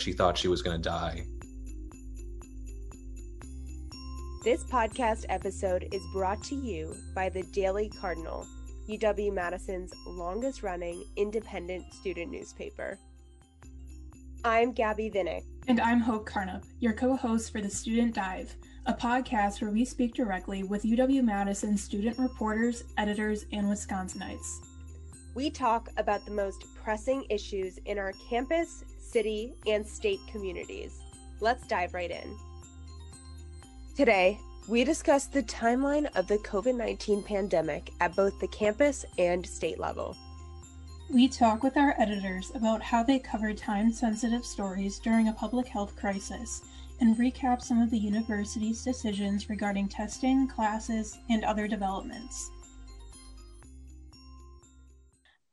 she thought she was going to die. This podcast episode is brought to you by the Daily Cardinal, UW Madison's longest running independent student newspaper. I'm Gabby Vinnick. And I'm Hope Karnopp, your co host for the Student Dive, a podcast where we speak directly with UW Madison student reporters, editors, and Wisconsinites. We talk about the most pressing issues in our campus, city, and state communities. Let's dive right in. Today, we discuss the timeline of the COVID 19 pandemic at both the campus and state level. We talk with our editors about how they cover time sensitive stories during a public health crisis and recap some of the university's decisions regarding testing, classes, and other developments.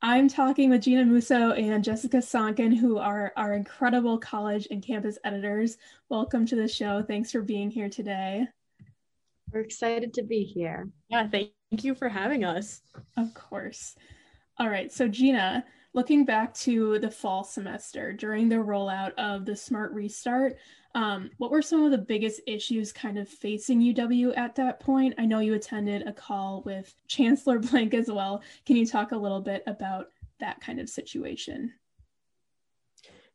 I'm talking with Gina Musso and Jessica Sonkin, who are our incredible college and campus editors. Welcome to the show. Thanks for being here today. We're excited to be here. Yeah, thank you for having us. Of course. All right, so Gina, looking back to the fall semester during the rollout of the Smart Restart, um, what were some of the biggest issues kind of facing UW at that point? I know you attended a call with Chancellor Blank as well. Can you talk a little bit about that kind of situation?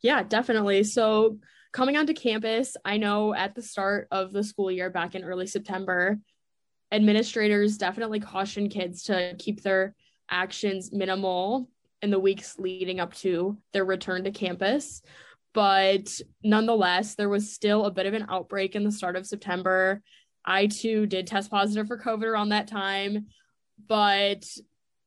Yeah, definitely. So, coming onto campus, I know at the start of the school year back in early September, administrators definitely cautioned kids to keep their actions minimal in the weeks leading up to their return to campus. But nonetheless, there was still a bit of an outbreak in the start of September. I too did test positive for COVID around that time, but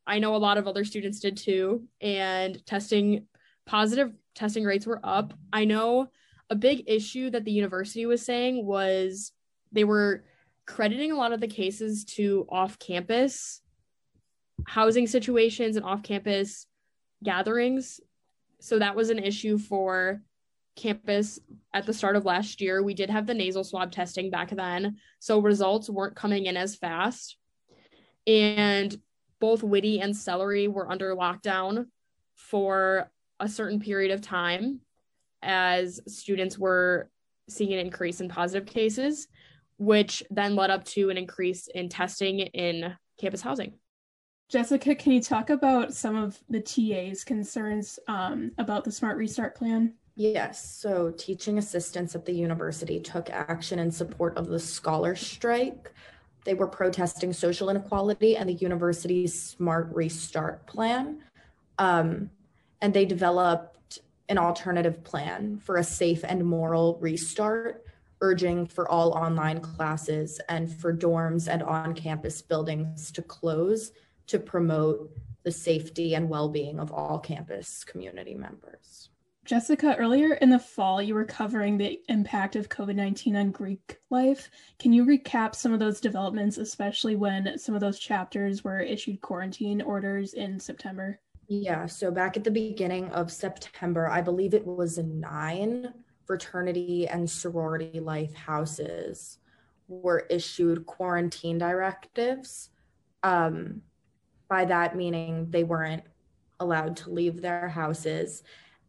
I know a lot of other students did too. And testing positive testing rates were up. I know a big issue that the university was saying was they were crediting a lot of the cases to off campus housing situations and off campus gatherings. So that was an issue for campus at the start of last year. We did have the nasal swab testing back then. So results weren't coming in as fast. And both Witte and Sellery were under lockdown for a certain period of time as students were seeing an increase in positive cases, which then led up to an increase in testing in campus housing. Jessica, can you talk about some of the TA's concerns um, about the Smart Restart plan? Yes. So, teaching assistants at the university took action in support of the scholar strike. They were protesting social inequality and the university's Smart Restart plan. Um, and they developed an alternative plan for a safe and moral restart, urging for all online classes and for dorms and on campus buildings to close to promote the safety and well being of all campus community members. Jessica, earlier in the fall, you were covering the impact of COVID 19 on Greek life. Can you recap some of those developments, especially when some of those chapters were issued quarantine orders in September? Yeah, so back at the beginning of September, I believe it was nine fraternity and sorority life houses were issued quarantine directives. Um, by that meaning they weren't allowed to leave their houses.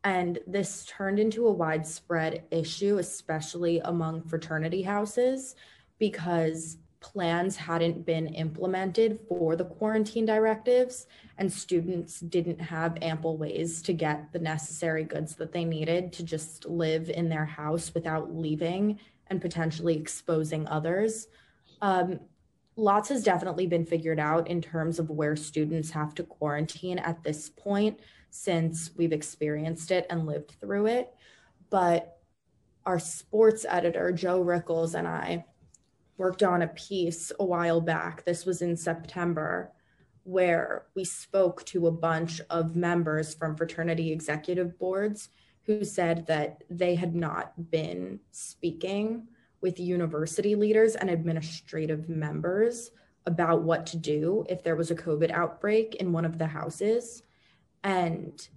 And this turned into a widespread issue, especially among fraternity houses, because plans hadn't been implemented for the quarantine directives, and students didn't have ample ways to get the necessary goods that they needed to just live in their house without leaving and potentially exposing others. Um, lots has definitely been figured out in terms of where students have to quarantine at this point since we've experienced it and lived through it. But our sports editor, Joe Rickles, and I worked on a piece a while back. This was in September, where we spoke to a bunch of members from fraternity executive boards who said that they had not been speaking with university leaders and administrative members about what to do if there was a COVID outbreak in one of the houses. And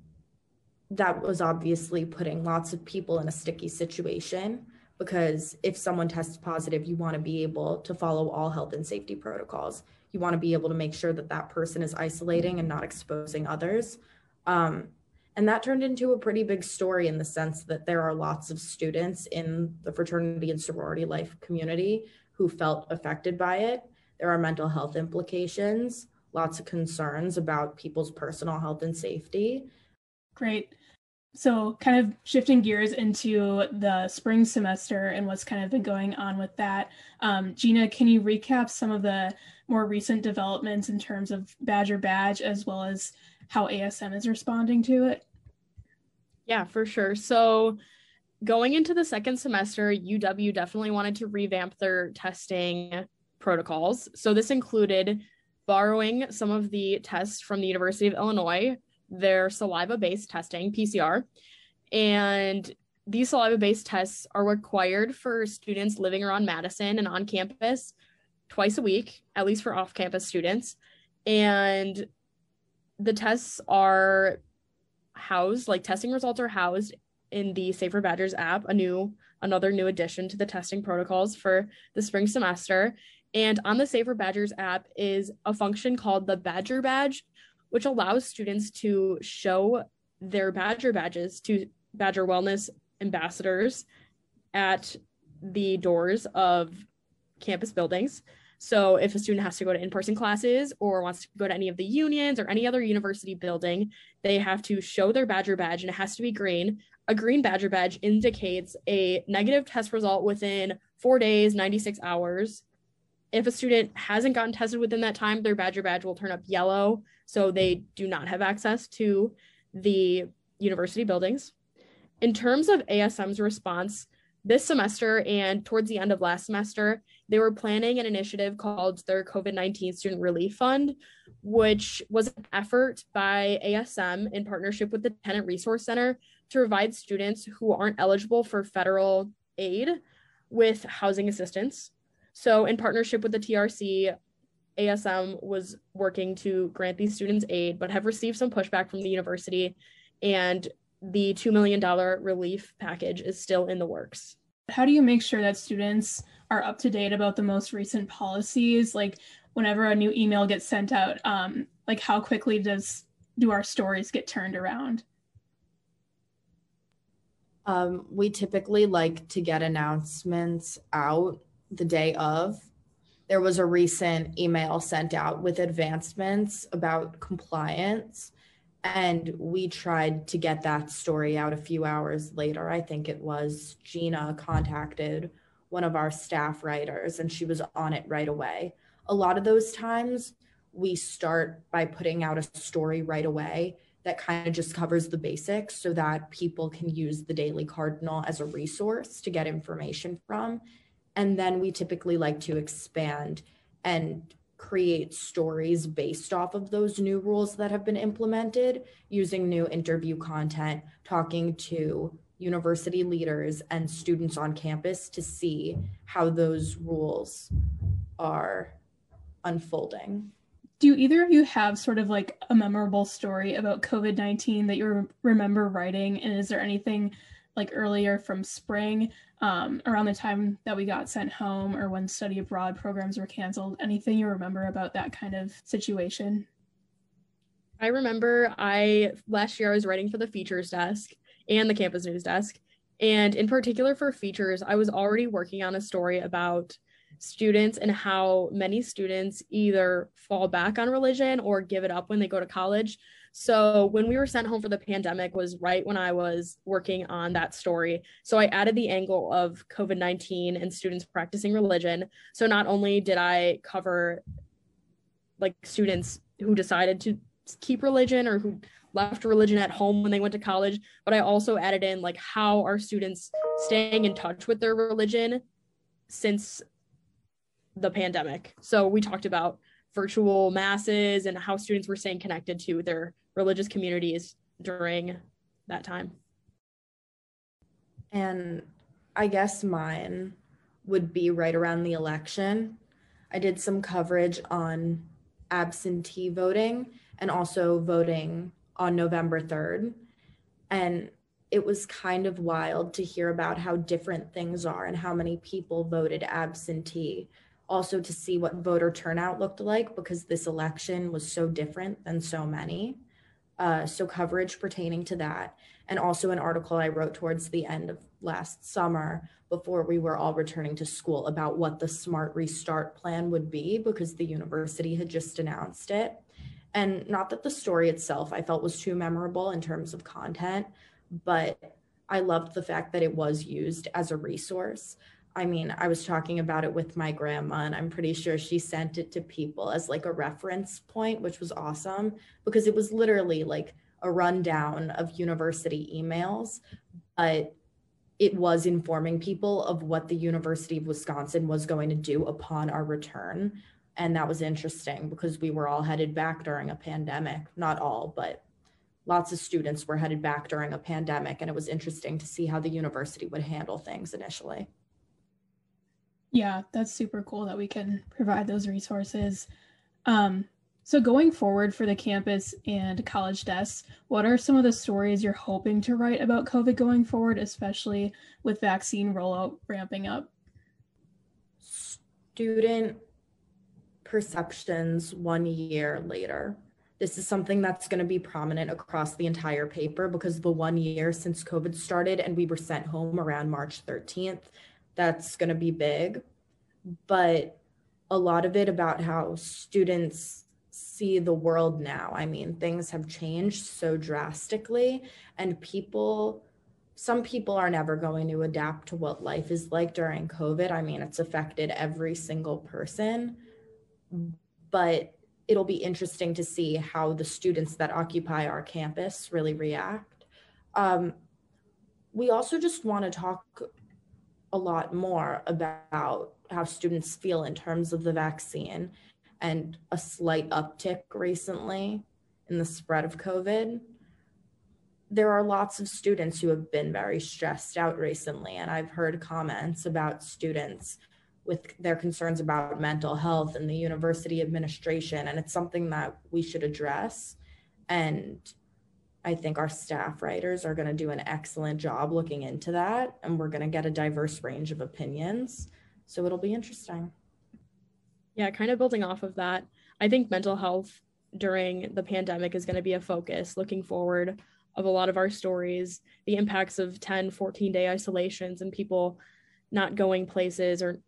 that was obviously putting lots of people in a sticky situation because if someone tests positive, you want to be able to follow all health and safety protocols. You want to be able to make sure that that person is isolating and not exposing others. Um, And that turned into a pretty big story in the sense that there are lots of students in the fraternity and sorority life community who felt affected by it. There are mental health implications, lots of concerns about people's personal health and safety. Great. So, kind of shifting gears into the spring semester and what's kind of been going on with that. Um, Gina, can you recap some of the more recent developments in terms of Badger Badge as well as how ASM is responding to it? Yeah, for sure. So going into the second semester, UW definitely wanted to revamp their testing protocols. So this included borrowing some of the tests from the University of Illinois, their saliva based testing, PCR. And these saliva based tests are required for students living around Madison and on campus twice a week, at least for off campus students. And the tests are housed, like testing results are housed in the Safer Badgers app, a new another new addition to the testing protocols for the spring semester. And on the Safer Badgers app is a function called the Badger Badge, which allows students to show their Badger badges to Badger Wellness ambassadors at the doors of campus buildings. So if a student has to go to in-person classes or wants to go to any of the unions or any other university building, they have to show their Badger badge and it has to be green. A green Badger badge indicates a negative test result within four days, 96 hours. If a student hasn't gotten tested within that time, their Badger badge will turn up yellow. So they do not have access to the university buildings. In terms of ASM's response, this semester and towards the end of last semester, they were planning an initiative called their COVID 19 Student Relief Fund, which was an effort by ASM in partnership with the Tenant Resource Center to provide students who aren't eligible for federal aid with housing assistance. So, in partnership with the TRC, ASM was working to grant these students aid, but have received some pushback from the university, and the $2 million relief package is still in the works. How do you make sure that students are up to date about the most recent policies? Like whenever a new email gets sent out, um, like how quickly does do our stories get turned around? Um, we typically like to get announcements out the day of. There was a recent email sent out with advancements about compliance, and we tried to get that story out a few hours later. I think it was Gina contacted one of our staff writers and she was on it right away. A lot of those times we start by putting out a story right away that kind of just covers the basics so that people can use the Daily Cardinal as a resource to get information from. And then we typically like to expand and create stories based off of those new rules that have been implemented using new interview content, talking to university leaders and students on campus to see how those rules are unfolding. Do either of you have sort of like a memorable story about COVID 19 that you remember writing? And is there anything like earlier from spring um, around the time that we got sent home or when study abroad programs were canceled? Anything you remember about that kind of situation? I remember I last year I was writing for the features desk and the campus news desk. And in particular for features, I was already working on a story about students and how many students either fall back on religion or give it up when they go to college. So when we were sent home for the pandemic was right when I was working on that story. So I added the angle of COVID-19 and students practicing religion. So not only did I cover like students who decided to keep religion or who left religion at home when they went to college, but I also added in like how are students staying in touch with their religion since the pandemic. So we talked about virtual masses and how students were staying connected to their religious communities during that time. And I guess mine would be right around the election. I did some coverage on absentee voting and also voting on November 3rd. And it was kind of wild to hear about how different things are and how many people voted absentee. Also, to see what voter turnout looked like because this election was so different than so many. Uh, so, coverage pertaining to that, and also an article I wrote towards the end of last summer before we were all returning to school about what the smart restart plan would be because the university had just announced it. And not that the story itself I felt was too memorable in terms of content, but I loved the fact that it was used as a resource. I mean, I was talking about it with my grandma, and I'm pretty sure she sent it to people as like a reference point, which was awesome because it was literally like a rundown of university emails, but it was informing people of what the University of Wisconsin was going to do upon our return. And that was interesting because we were all headed back during a pandemic. Not all, but lots of students were headed back during a pandemic. And it was interesting to see how the university would handle things initially. Yeah, that's super cool that we can provide those resources. Um, so, going forward for the campus and college desks, what are some of the stories you're hoping to write about COVID going forward, especially with vaccine rollout ramping up? Student perceptions one year later. This is something that's going to be prominent across the entire paper because the one year since COVID started and we were sent home around March 13th, that's going to be big. But a lot of it about how students see the world now. I mean, things have changed so drastically, and people, some people are never going to adapt to what life is like during COVID. I mean, it's affected every single person, but it'll be interesting to see how the students that occupy our campus really react. Um, we also just want to talk a lot more about how students feel in terms of the vaccine and a slight uptick recently in the spread of COVID. There are lots of students who have been very stressed out recently, and I've heard comments about students with their concerns about mental health and the university administration, and it's something that we should address. And I think our staff writers are going to do an excellent job looking into that, and we're going to get a diverse range of opinions. So it'll be interesting. Yeah, kind of building off of that, I think mental health during the pandemic is going to be a focus looking forward of a lot of our stories, the impacts of 10, 14 day isolations and people not going places or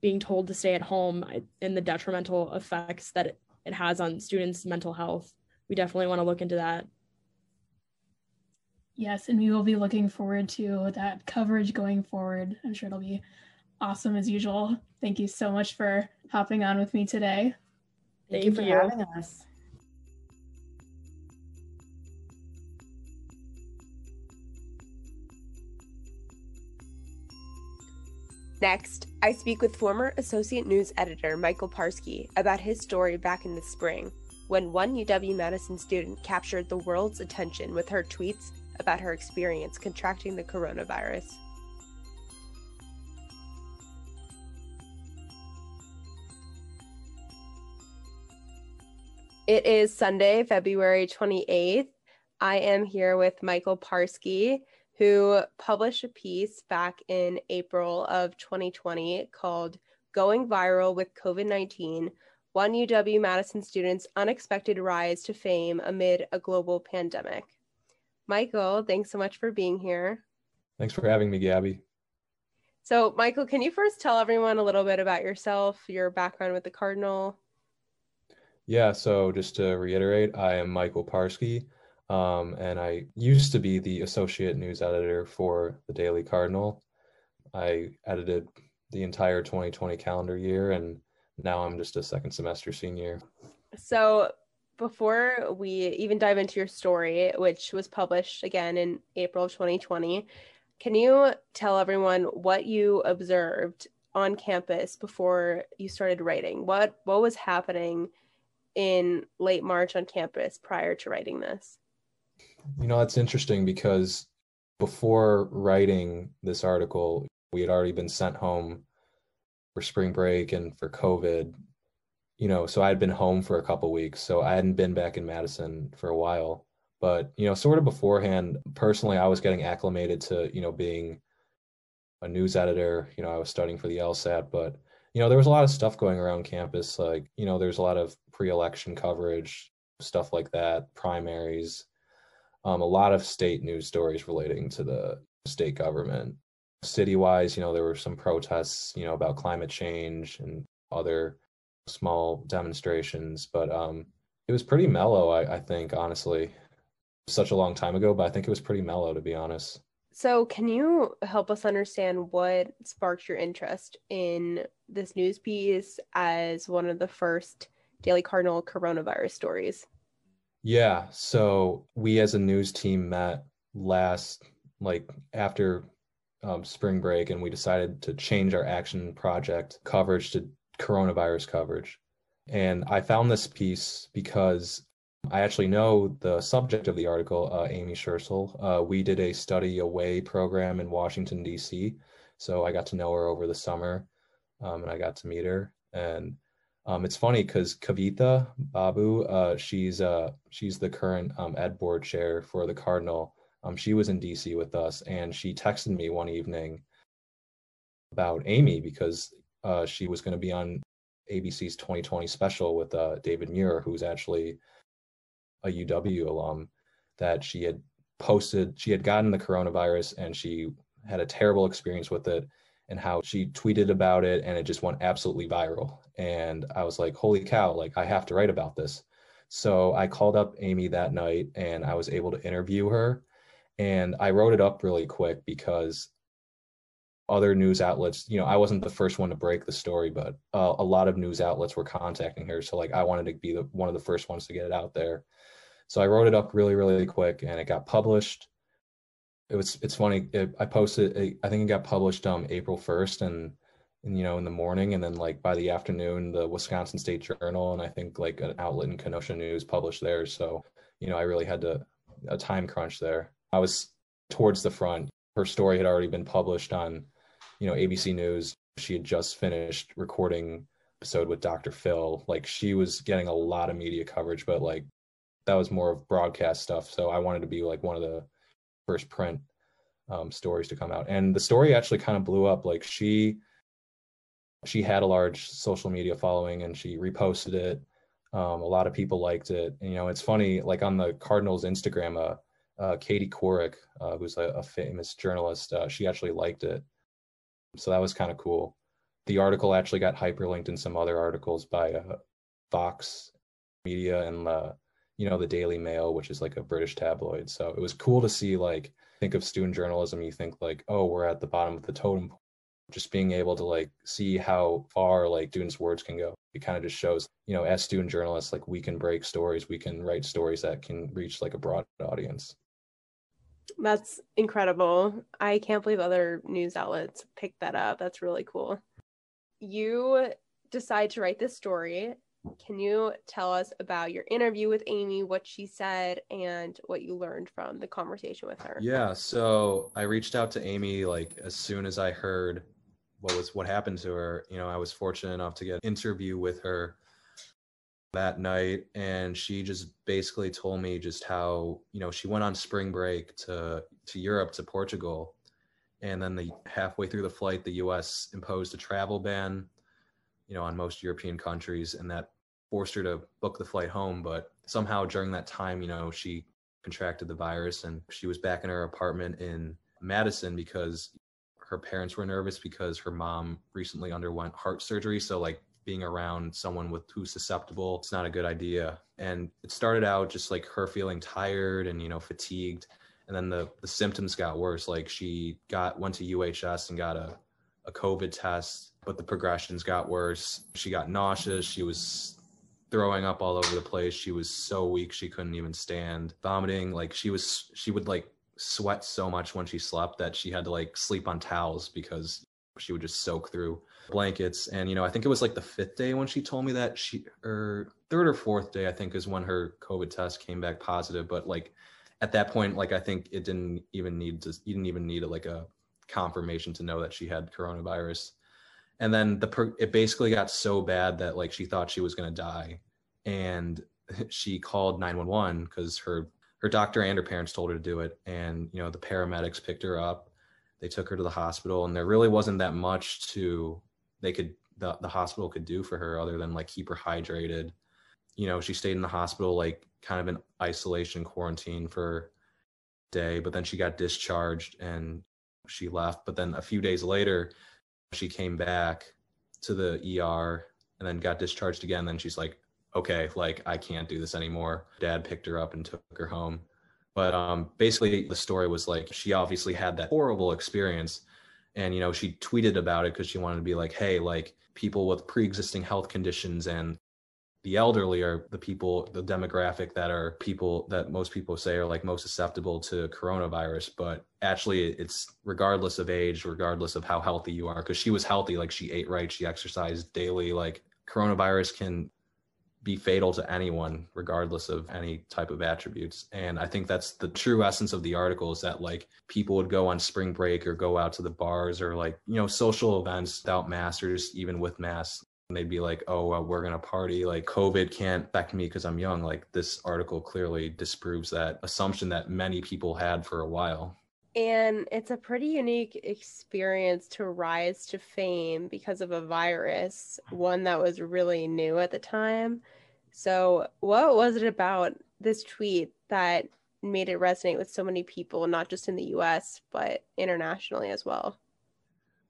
being told to stay at home and the detrimental effects that it, it has on students' mental health. We definitely want to look into that. Yes, and we will be looking forward to that coverage going forward. I'm sure it'll be awesome as usual. Thank you so much for hopping on with me today. Thank, Thank you for you. having us. Next, I speak with former Associate News Editor Michael Parsky about his story back in the spring when one UW Madison student captured the world's attention with her tweets about her experience contracting the coronavirus. It is Sunday, February 28th. I am here with Michael Parsky, who published a piece back in April of 2020 called Going Viral with COVID 19 One UW Madison Student's Unexpected Rise to Fame Amid a Global Pandemic. Michael, thanks so much for being here. Thanks for having me, Gabby. So, Michael, can you first tell everyone a little bit about yourself, your background with the Cardinal? Yeah, so just to reiterate, I am Michael Parsky, um, and I used to be the associate news editor for the Daily Cardinal. I edited the entire 2020 calendar year, and now I'm just a second semester senior. So, before we even dive into your story, which was published again in April of 2020, can you tell everyone what you observed on campus before you started writing? What what was happening? in late March on campus prior to writing this? You know, that's interesting because before writing this article, we had already been sent home for spring break and for COVID. You know, so I had been home for a couple weeks, so I hadn't been back in Madison for a while. But you know, sort of beforehand, personally, I was getting acclimated to you know being a news editor. You know, I was studying for the LSAT, but you know, there was a lot of stuff going around campus. Like, you know, there's a lot of pre election coverage, stuff like that, primaries. um, a lot of state news stories relating to the state government. City wise, you know, there were some protests, you know, about climate change and other small demonstrations, but um, it was pretty mellow, I, I think, honestly. Such a long time ago, but I think it was pretty mellow, to be honest. So, can you help us understand what sparked your interest in this news piece as one of the first Daily Cardinal coronavirus stories? Yeah. So, we as a news team met last, like, after um, spring break, and we decided to change our action project coverage to coronavirus coverage. And I found this piece because I actually know the subject of the article, uh, Amy Scherzel. Uh, we did a study away program in Washington, D.C. So I got to know her over the summer um, and I got to meet her. And um, it's funny because Kavitha Babu, uh, she's uh, she's the current um, ed board chair for the Cardinal. Um, she was in DC with us, and she texted me one evening about Amy because uh, she was going to be on ABC's 2020 special with uh, David Muir, who's actually a UW alum, that she had posted, she had gotten the coronavirus and she had a terrible experience with it and how she tweeted about it and it just went absolutely viral. And I was like, holy cow, like I have to write about this. So I called up Amy that night and I was able to interview her. And I wrote it up really quick because other news outlets you know i wasn't the first one to break the story but uh, a lot of news outlets were contacting her. So like i wanted to be the, one of the first ones to get it out there. So i wrote it up really really quick and it got published. It was it's funny it, i posted it, i think it got published um april 1st and and you know in the morning. And then like by the afternoon the wisconsin state journal and i think like an outlet in kenosha news published there so you know i really had to a time crunch there. I was towards the front. Her story had already been published on you know, ABC News, she had just finished recording episode with Dr. Phil. Like she was getting a lot of media coverage, but like that was more of broadcast stuff. So I wanted to be like one of the first print um, stories to come out. And the story actually kind of blew up. Like she she had a large social media following and she reposted it. Um, a lot of people liked it. And, you know, it's funny, like on the Cardinals Instagram, uh, uh, Katie Couric, uh, who's a, a, famous journalist, uh, she actually liked it. So that was kind of cool. The article actually got hyperlinked in some other articles by uh, Fox Media and uh, you know the Daily Mail, which is like a British tabloid. So it was cool to see like think of student journalism. You think like oh we're at the bottom of the totem pole. Just being able to like see how far like students' words can go. It kind of just shows you know as student journalists like we can break stories, we can write stories that can reach like a broad audience. That's incredible. I can't believe other news outlets picked that up. That's really cool. You decide to write this story. Can you tell us about your interview with Amy, what she said, and what you learned from the conversation with her? Yeah, so I reached out to Amy like as soon as I heard what was what happened to her. You know, I was fortunate enough to get an interview with her that night and she just basically told me just how you know she went on spring break to to Europe to Portugal and then the halfway through the flight the US imposed a travel ban you know on most European countries and that forced her to book the flight home but somehow during that time you know she contracted the virus and she was back in her apartment in Madison because her parents were nervous because her mom recently underwent heart surgery so like being around someone with who's susceptible it's not a good idea. And it started out just like her feeling tired and you know fatigued. And then the the symptoms got worse. Like she got went to uhs and got a, a covid test but the progressions got worse. She got nauseous. She was throwing up all over the place. She was so weak she couldn't even stand vomiting. Like she was she would like sweat so much when she slept that she had to like sleep on towels because she would just soak through blankets. And you know i think it was like the fifth day when she told me that she or third or fourth day i think is when her covid test came back positive. But like at that point like i think it didn't even need to you didn't even need a, like a confirmation to know that she had coronavirus. And then the it basically got so bad that like she thought she was going to die. And she called 911 because her her doctor and her parents told her to do it. And you know the paramedics picked her up. They took her to the hospital. And there really wasn't that much to they could the, the hospital could do for her other than like keep her hydrated you know she stayed in the hospital like kind of in isolation quarantine for day, but then she got discharged and she left. But then a few days later, she came back to the ER and then got discharged again. Then she's like, okay, like I can't do this anymore. Dad picked her up and took her home. But um, basically, the story was like she obviously had that horrible experience. And, you know, she tweeted about it because she wanted to be like, hey, like people with pre existing health conditions and the elderly are the people the demographic that are people that most people say are like most susceptible to coronavirus. But actually it's regardless of age regardless of how healthy you are because she was healthy like she ate right she exercised daily like coronavirus can be fatal to anyone regardless of any type of attributes and i think that's the true essence of the article is that like people would go on spring break or go out to the bars or like you know social events without masks or just even with masks and they'd be like, oh, well, we're to party. Like, COVID can't affect me because I'm young. Like, this article clearly disproves that assumption that many people had for a while. And it's a pretty unique experience to rise to fame because of a virus, one that was really new at the time. So, what was it about this tweet that made it resonate with so many people, not just in the US, but internationally as well?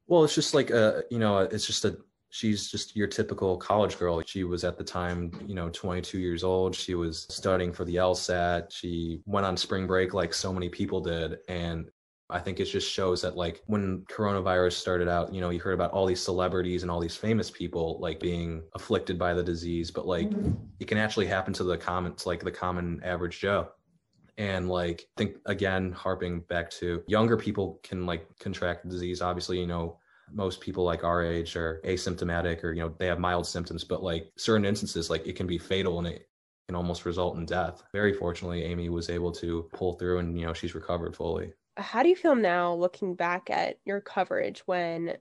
Well, it's just like a, you know, it's just a she's just your typical college girl. She was at the time, you know, 22 years old. She was studying for the LSAT. She went on spring break like so many people did. And I think it just shows that like when coronavirus started out, you know, you heard about all these celebrities and all these famous people like being afflicted by the disease, but like mm-hmm. it can actually happen to the common, to like the common average Joe. And like, think again, harping back to younger people can like contract the disease. Obviously, you know, most people like our age are asymptomatic or you know they have mild symptoms but like certain instances like it can be fatal and it can almost result in death very fortunately amy was able to pull through and you know she's recovered fully how do you feel now looking back at your coverage when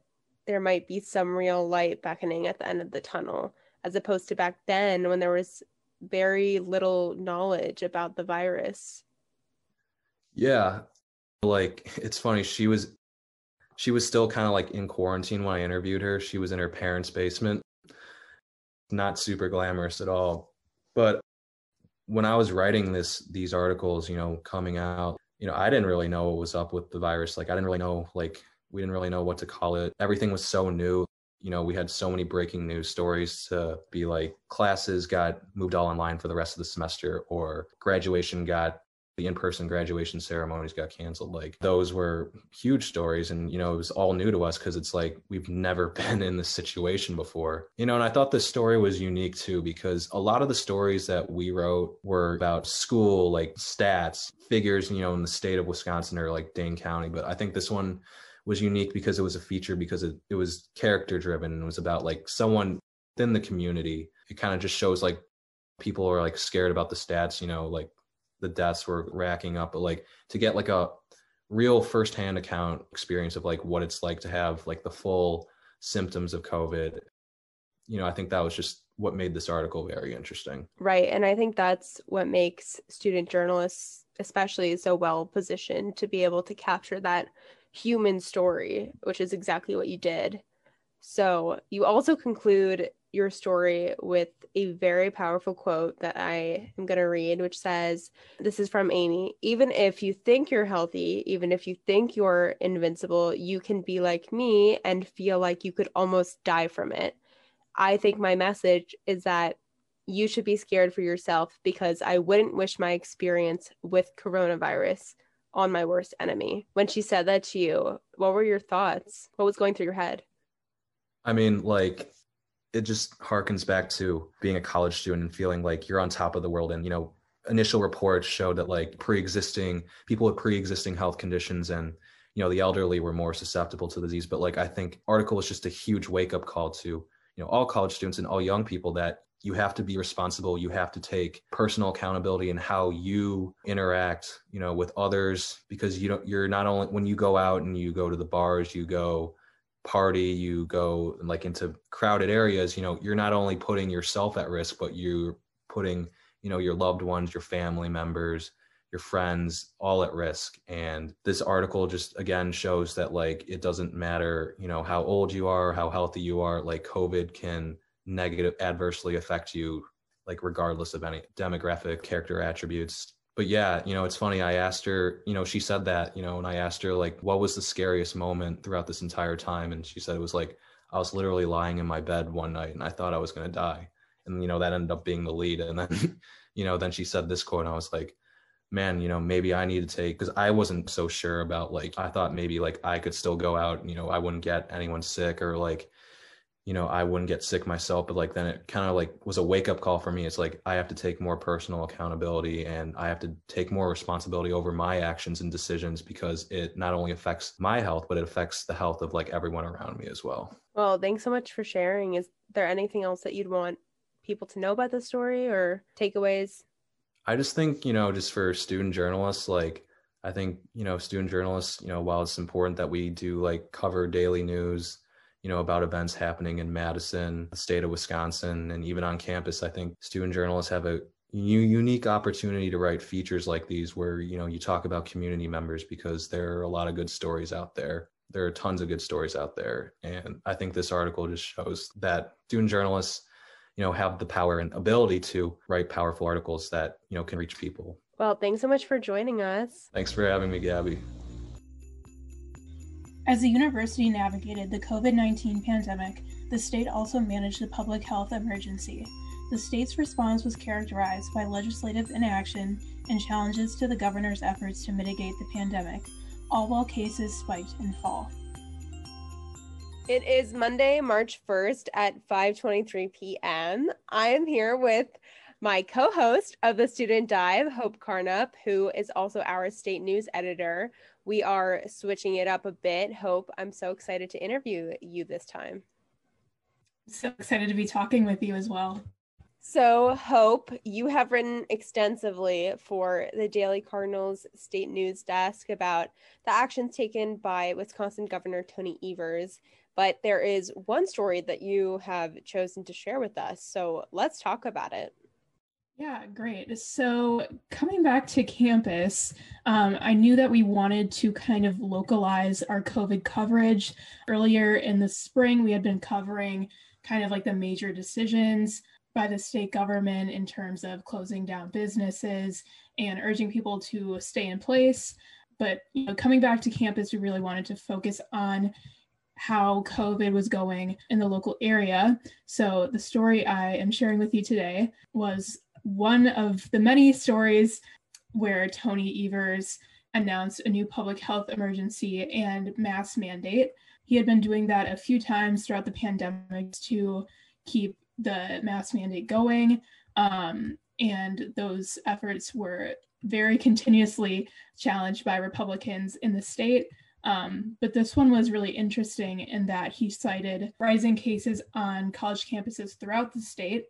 there might be some real light beckoning at the end of the tunnel as opposed to back then when there was very little knowledge about the virus yeah like it's funny she was she was still kind of like in quarantine when I interviewed her. She was in her parents' basement. Not super glamorous at all. But when I was writing this these articles, you know, coming out, you know, I didn't really know what was up with the virus. Like I didn't really know like we didn't really know what to call it. Everything was so new. You know, we had so many breaking news stories to be like classes got moved all online for the rest of the semester or graduation got the in-person graduation ceremonies got canceled. Like those were huge stories and you know it was all new to us because it's like we've never been in this situation before. You know and i thought this story was unique too because a lot of the stories that we wrote were about school like stats figures you know in the state of wisconsin or like dane county but i think this one was unique because it was a feature because it, it was character driven and it was about like someone within the community. It kind of just shows like people are like scared about the stats you know like the deaths were racking up, but like to get like a real firsthand account experience of like what it's like to have like the full symptoms of COVID, you know, I think that was just what made this article very interesting. Right. And I think that's what makes student journalists, especially, so well positioned to be able to capture that human story, which is exactly what you did. So you also conclude your story with a very powerful quote that I am going to read, which says, This is from Amy. Even if you think you're healthy, even if you think you're invincible, you can be like me and feel like you could almost die from it. I think my message is that you should be scared for yourself because I wouldn't wish my experience with coronavirus on my worst enemy. When she said that to you, what were your thoughts? What was going through your head? I mean, like, it just harkens back to being a college student and feeling like you're on top of the world. And, you know, initial reports showed that like pre-existing people with pre-existing health conditions and, you know, the elderly were more susceptible to disease. But like, I think article is just a huge wake up call to, you know, all college students and all young people that you have to be responsible you have to take personal accountability in how you interact you know with others because you don't you're not only when you go out and you go to the bars you go party, you go like into crowded areas, you know, you're not only putting yourself at risk, but you're putting, you know, your loved ones, your family members, your friends all at risk. And this article just again shows that like it doesn't matter, you know, how old you are, how healthy you are, like COVID can negative adversely affect you like regardless of any demographic character attributes but yeah, you know, it's funny. I asked her, you know, she said that, you know, and I asked her like, what was the scariest moment throughout this entire time? And she said it was like I was literally lying in my bed one night and I thought I was gonna die, and you know that ended up being the lead. And then, you know, then she said this quote, and I was like, man, you know, maybe I need to take because I wasn't so sure about like I thought maybe like I could still go out, you know, I wouldn't get anyone sick or like you know, I wouldn't get sick myself, but like then it kind of like was a wake up call for me. It's like I have to take more personal accountability and I have to take more responsibility over my actions and decisions because it not only affects my health, but it affects the health of like everyone around me as well. Well, thanks so much for sharing. Is there anything else that you'd want people to know about the story or takeaways? I just think, you know, just for student journalists, like I think, you know, student journalists, you know, while it's important that we do like cover daily news, you know, about events happening in Madison, the state of Wisconsin, and even on campus. I think student journalists have a unique opportunity to write features like these where, you know, you talk about community members because there are a lot of good stories out there. There are tons of good stories out there. And I think this article just shows that student journalists, you know, have the power and ability to write powerful articles that, you know, can reach people. Well, thanks so much for joining us. Thanks for having me, Gabby. As the university navigated the COVID 19 pandemic, the state also managed the public health emergency. The state's response was characterized by legislative inaction and challenges to the governor's efforts to mitigate the pandemic, all while cases spiked in fall. It is Monday, March 1st at 5:23 p.m. I am here with my co-host of the Student Dive, Hope Karnopp, who is also our state news editor we are switching it up a bit. Hope, I'm so excited to interview you this time. So excited to be talking with you as well. So, Hope, you have written extensively for the Daily Cardinals state news desk about the actions taken by Wisconsin Governor Tony Evers. But there is one story that you have chosen to share with us. So, let's talk about it. Yeah, great. So, coming back to campus, um, I knew that we wanted to kind of localize our COVID coverage. Earlier in the spring, we had been covering kind of like the major decisions by the state government in terms of closing down businesses and urging people to stay in place. But you know, coming back to campus, we really wanted to focus on how COVID was going in the local area. So, the story I am sharing with you today was one of the many stories where Tony Evers announced a new public health emergency and mask mandate. He had been doing that a few times throughout the pandemic to keep the mask mandate going. Um, and those efforts were very continuously challenged by Republicans in the state. Um, but this one was really interesting in that he cited rising cases on college campuses throughout the state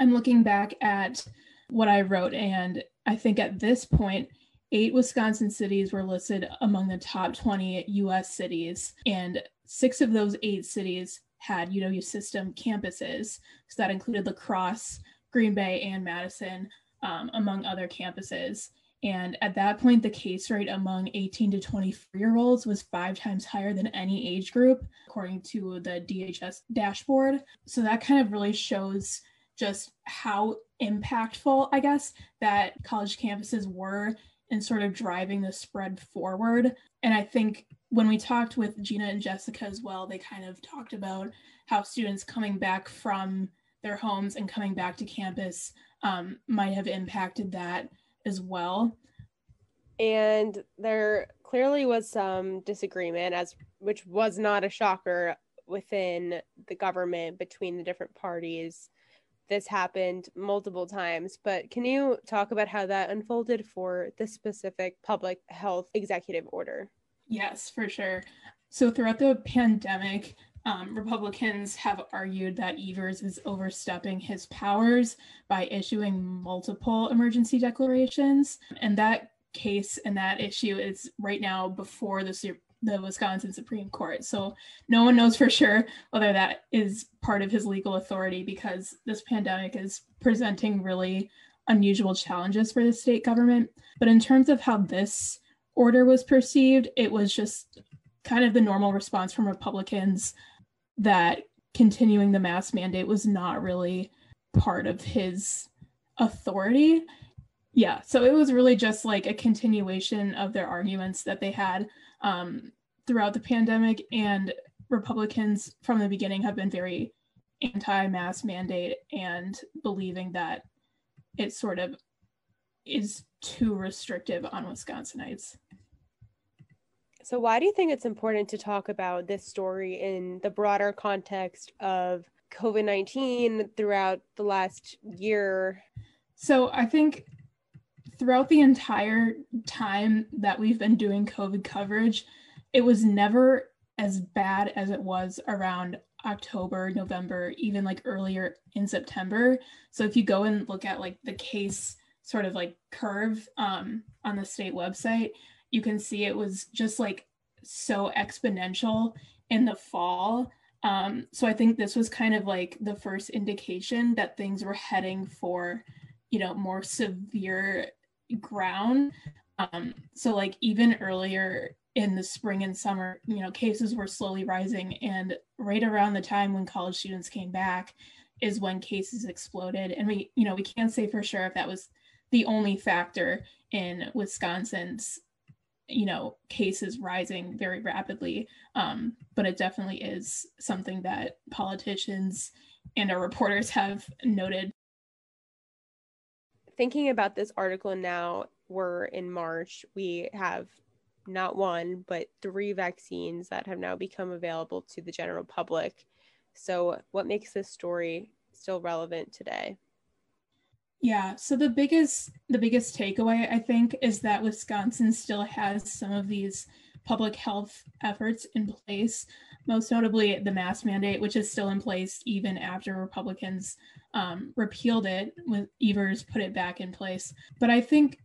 I'm looking back at what I wrote, and I think at this point, eight Wisconsin cities were listed among the top 20 US cities, and six of those eight cities had UW system campuses. So that included La Crosse, Green Bay, and Madison, um, among other campuses. And at that point, the case rate among 18 to 24 year olds was five times higher than any age group, according to the DHS dashboard. So that kind of really shows just how impactful, I guess, that college campuses were in sort of driving the spread forward. And I think when we talked with Gina and Jessica as well, they kind of talked about how students coming back from their homes and coming back to campus um, might have impacted that as well. And there clearly was some disagreement, as which was not a shocker within the government between the different parties this happened multiple times, but can you talk about how that unfolded for the specific public health executive order? Yes, for sure. So, throughout the pandemic, um, Republicans have argued that Evers is overstepping his powers by issuing multiple emergency declarations. And that case and that issue is right now before the the Wisconsin Supreme Court. So no one knows for sure whether that is part of his legal authority because this pandemic is presenting really unusual challenges for the state government. But in terms of how this order was perceived, it was just kind of the normal response from Republicans that continuing the mask mandate was not really part of his authority. Yeah, so it was really just like a continuation of their arguments that they had um, throughout the pandemic, and Republicans from the beginning have been very anti-mask mandate and believing that it sort of is too restrictive on Wisconsinites. So, why do you think it's important to talk about this story in the broader context of COVID 19 throughout the last year? So, I think throughout the entire time that we've been doing COVID coverage, it was never as bad as it was around October, November, even like earlier in September. So if you go and look at like the case sort of like curve um, on the state website, you can see it was just like so exponential in the fall. Um, so I think this was kind of like the first indication that things were heading for, you know, more severe ground. Um, so like even earlier in the spring and summer, you know, cases were slowly rising. And right around the time when college students came back is when cases exploded. And we, you know, we can't say for sure if that was the only factor in Wisconsin's, you know, cases rising very rapidly. Um, but it definitely is something that politicians and our reporters have noted. Thinking about this article now, we're in March. We have not one, but three vaccines that have now become available to the general public. So, what makes this story still relevant today? Yeah, so the biggest the biggest takeaway I think is that Wisconsin still has some of these public health efforts in place, most notably the mask mandate, which is still in place even after Republicans um, repealed it. With Evers put it back in place, but I think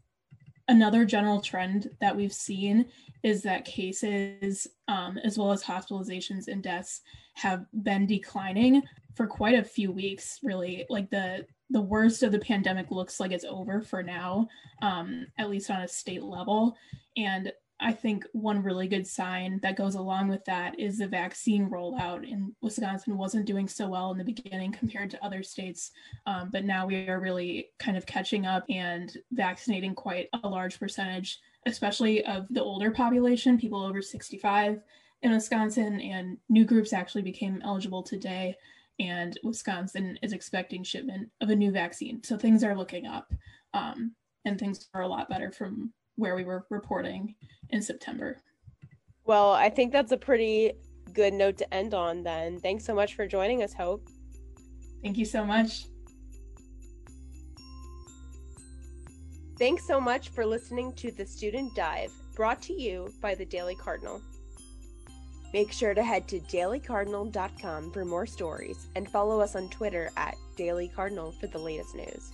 another general trend that we've seen is that cases um, as well as hospitalizations and deaths have been declining for quite a few weeks really like the the worst of the pandemic looks like it's over for now um, at least on a state level and I think one really good sign that goes along with that is the vaccine rollout. And Wisconsin wasn't doing so well in the beginning compared to other states, um, but now we are really kind of catching up and vaccinating quite a large percentage, especially of the older population, people over 65 in Wisconsin. And new groups actually became eligible today. And Wisconsin is expecting shipment of a new vaccine. So things are looking up um, and things are a lot better from where we were reporting in September. Well, I think that's a pretty good note to end on then. Thanks so much for joining us, Hope. Thank you so much. Thanks so much for listening to the Student Dive, brought to you by the Daily Cardinal. Make sure to head to dailycardinal.com for more stories and follow us on Twitter at Daily Cardinal for the latest news.